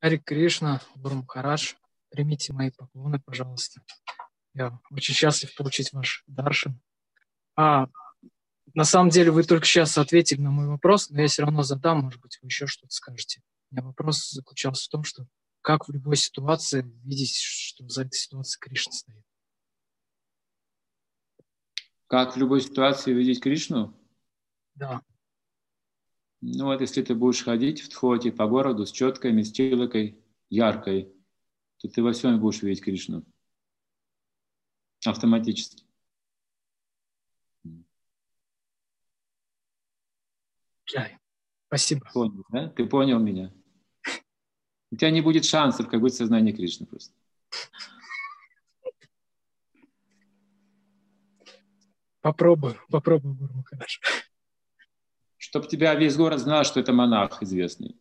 Хари Кришна, Гуру Махарадж, примите мои поклоны, пожалуйста. Я очень счастлив получить ваш даршин. А, на самом деле вы только сейчас ответили на мой вопрос, но я все равно задам, может быть, вы еще что-то скажете. У меня вопрос заключался в том, что как в любой ситуации видеть, что за этой ситуацией Кришна стоит? Как в любой ситуации видеть Кришну? Да. Ну вот, если ты будешь ходить в Тхоте по городу с четкой, с чилокой, яркой, то ты во всем будешь видеть Кришну. Автоматически. Джай. Спасибо. Понял, да? Ты понял меня? У тебя не будет шансов, как будет сознание Кришны просто. Попробую, попробую, Гуру Махарадж. Чтоб тебя весь город знал, что это монах известный.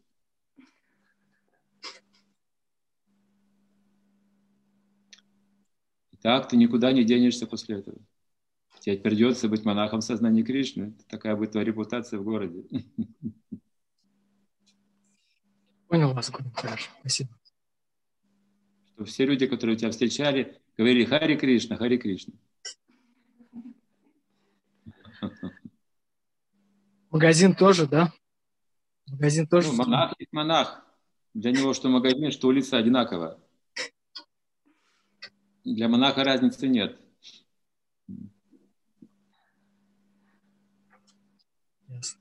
так ты никуда не денешься после этого. Тебе придется быть монахом в сознании Кришны. Такая будет твоя репутация в городе. Понял вас, Гуру. Спасибо. Что все люди, которые тебя встречали, говорили Хари Кришна, Хари Кришна. Магазин тоже, да? Магазин тоже. Ну, монах есть монах. Для него что магазин, что улица одинаково. Для монаха разницы нет. Yes.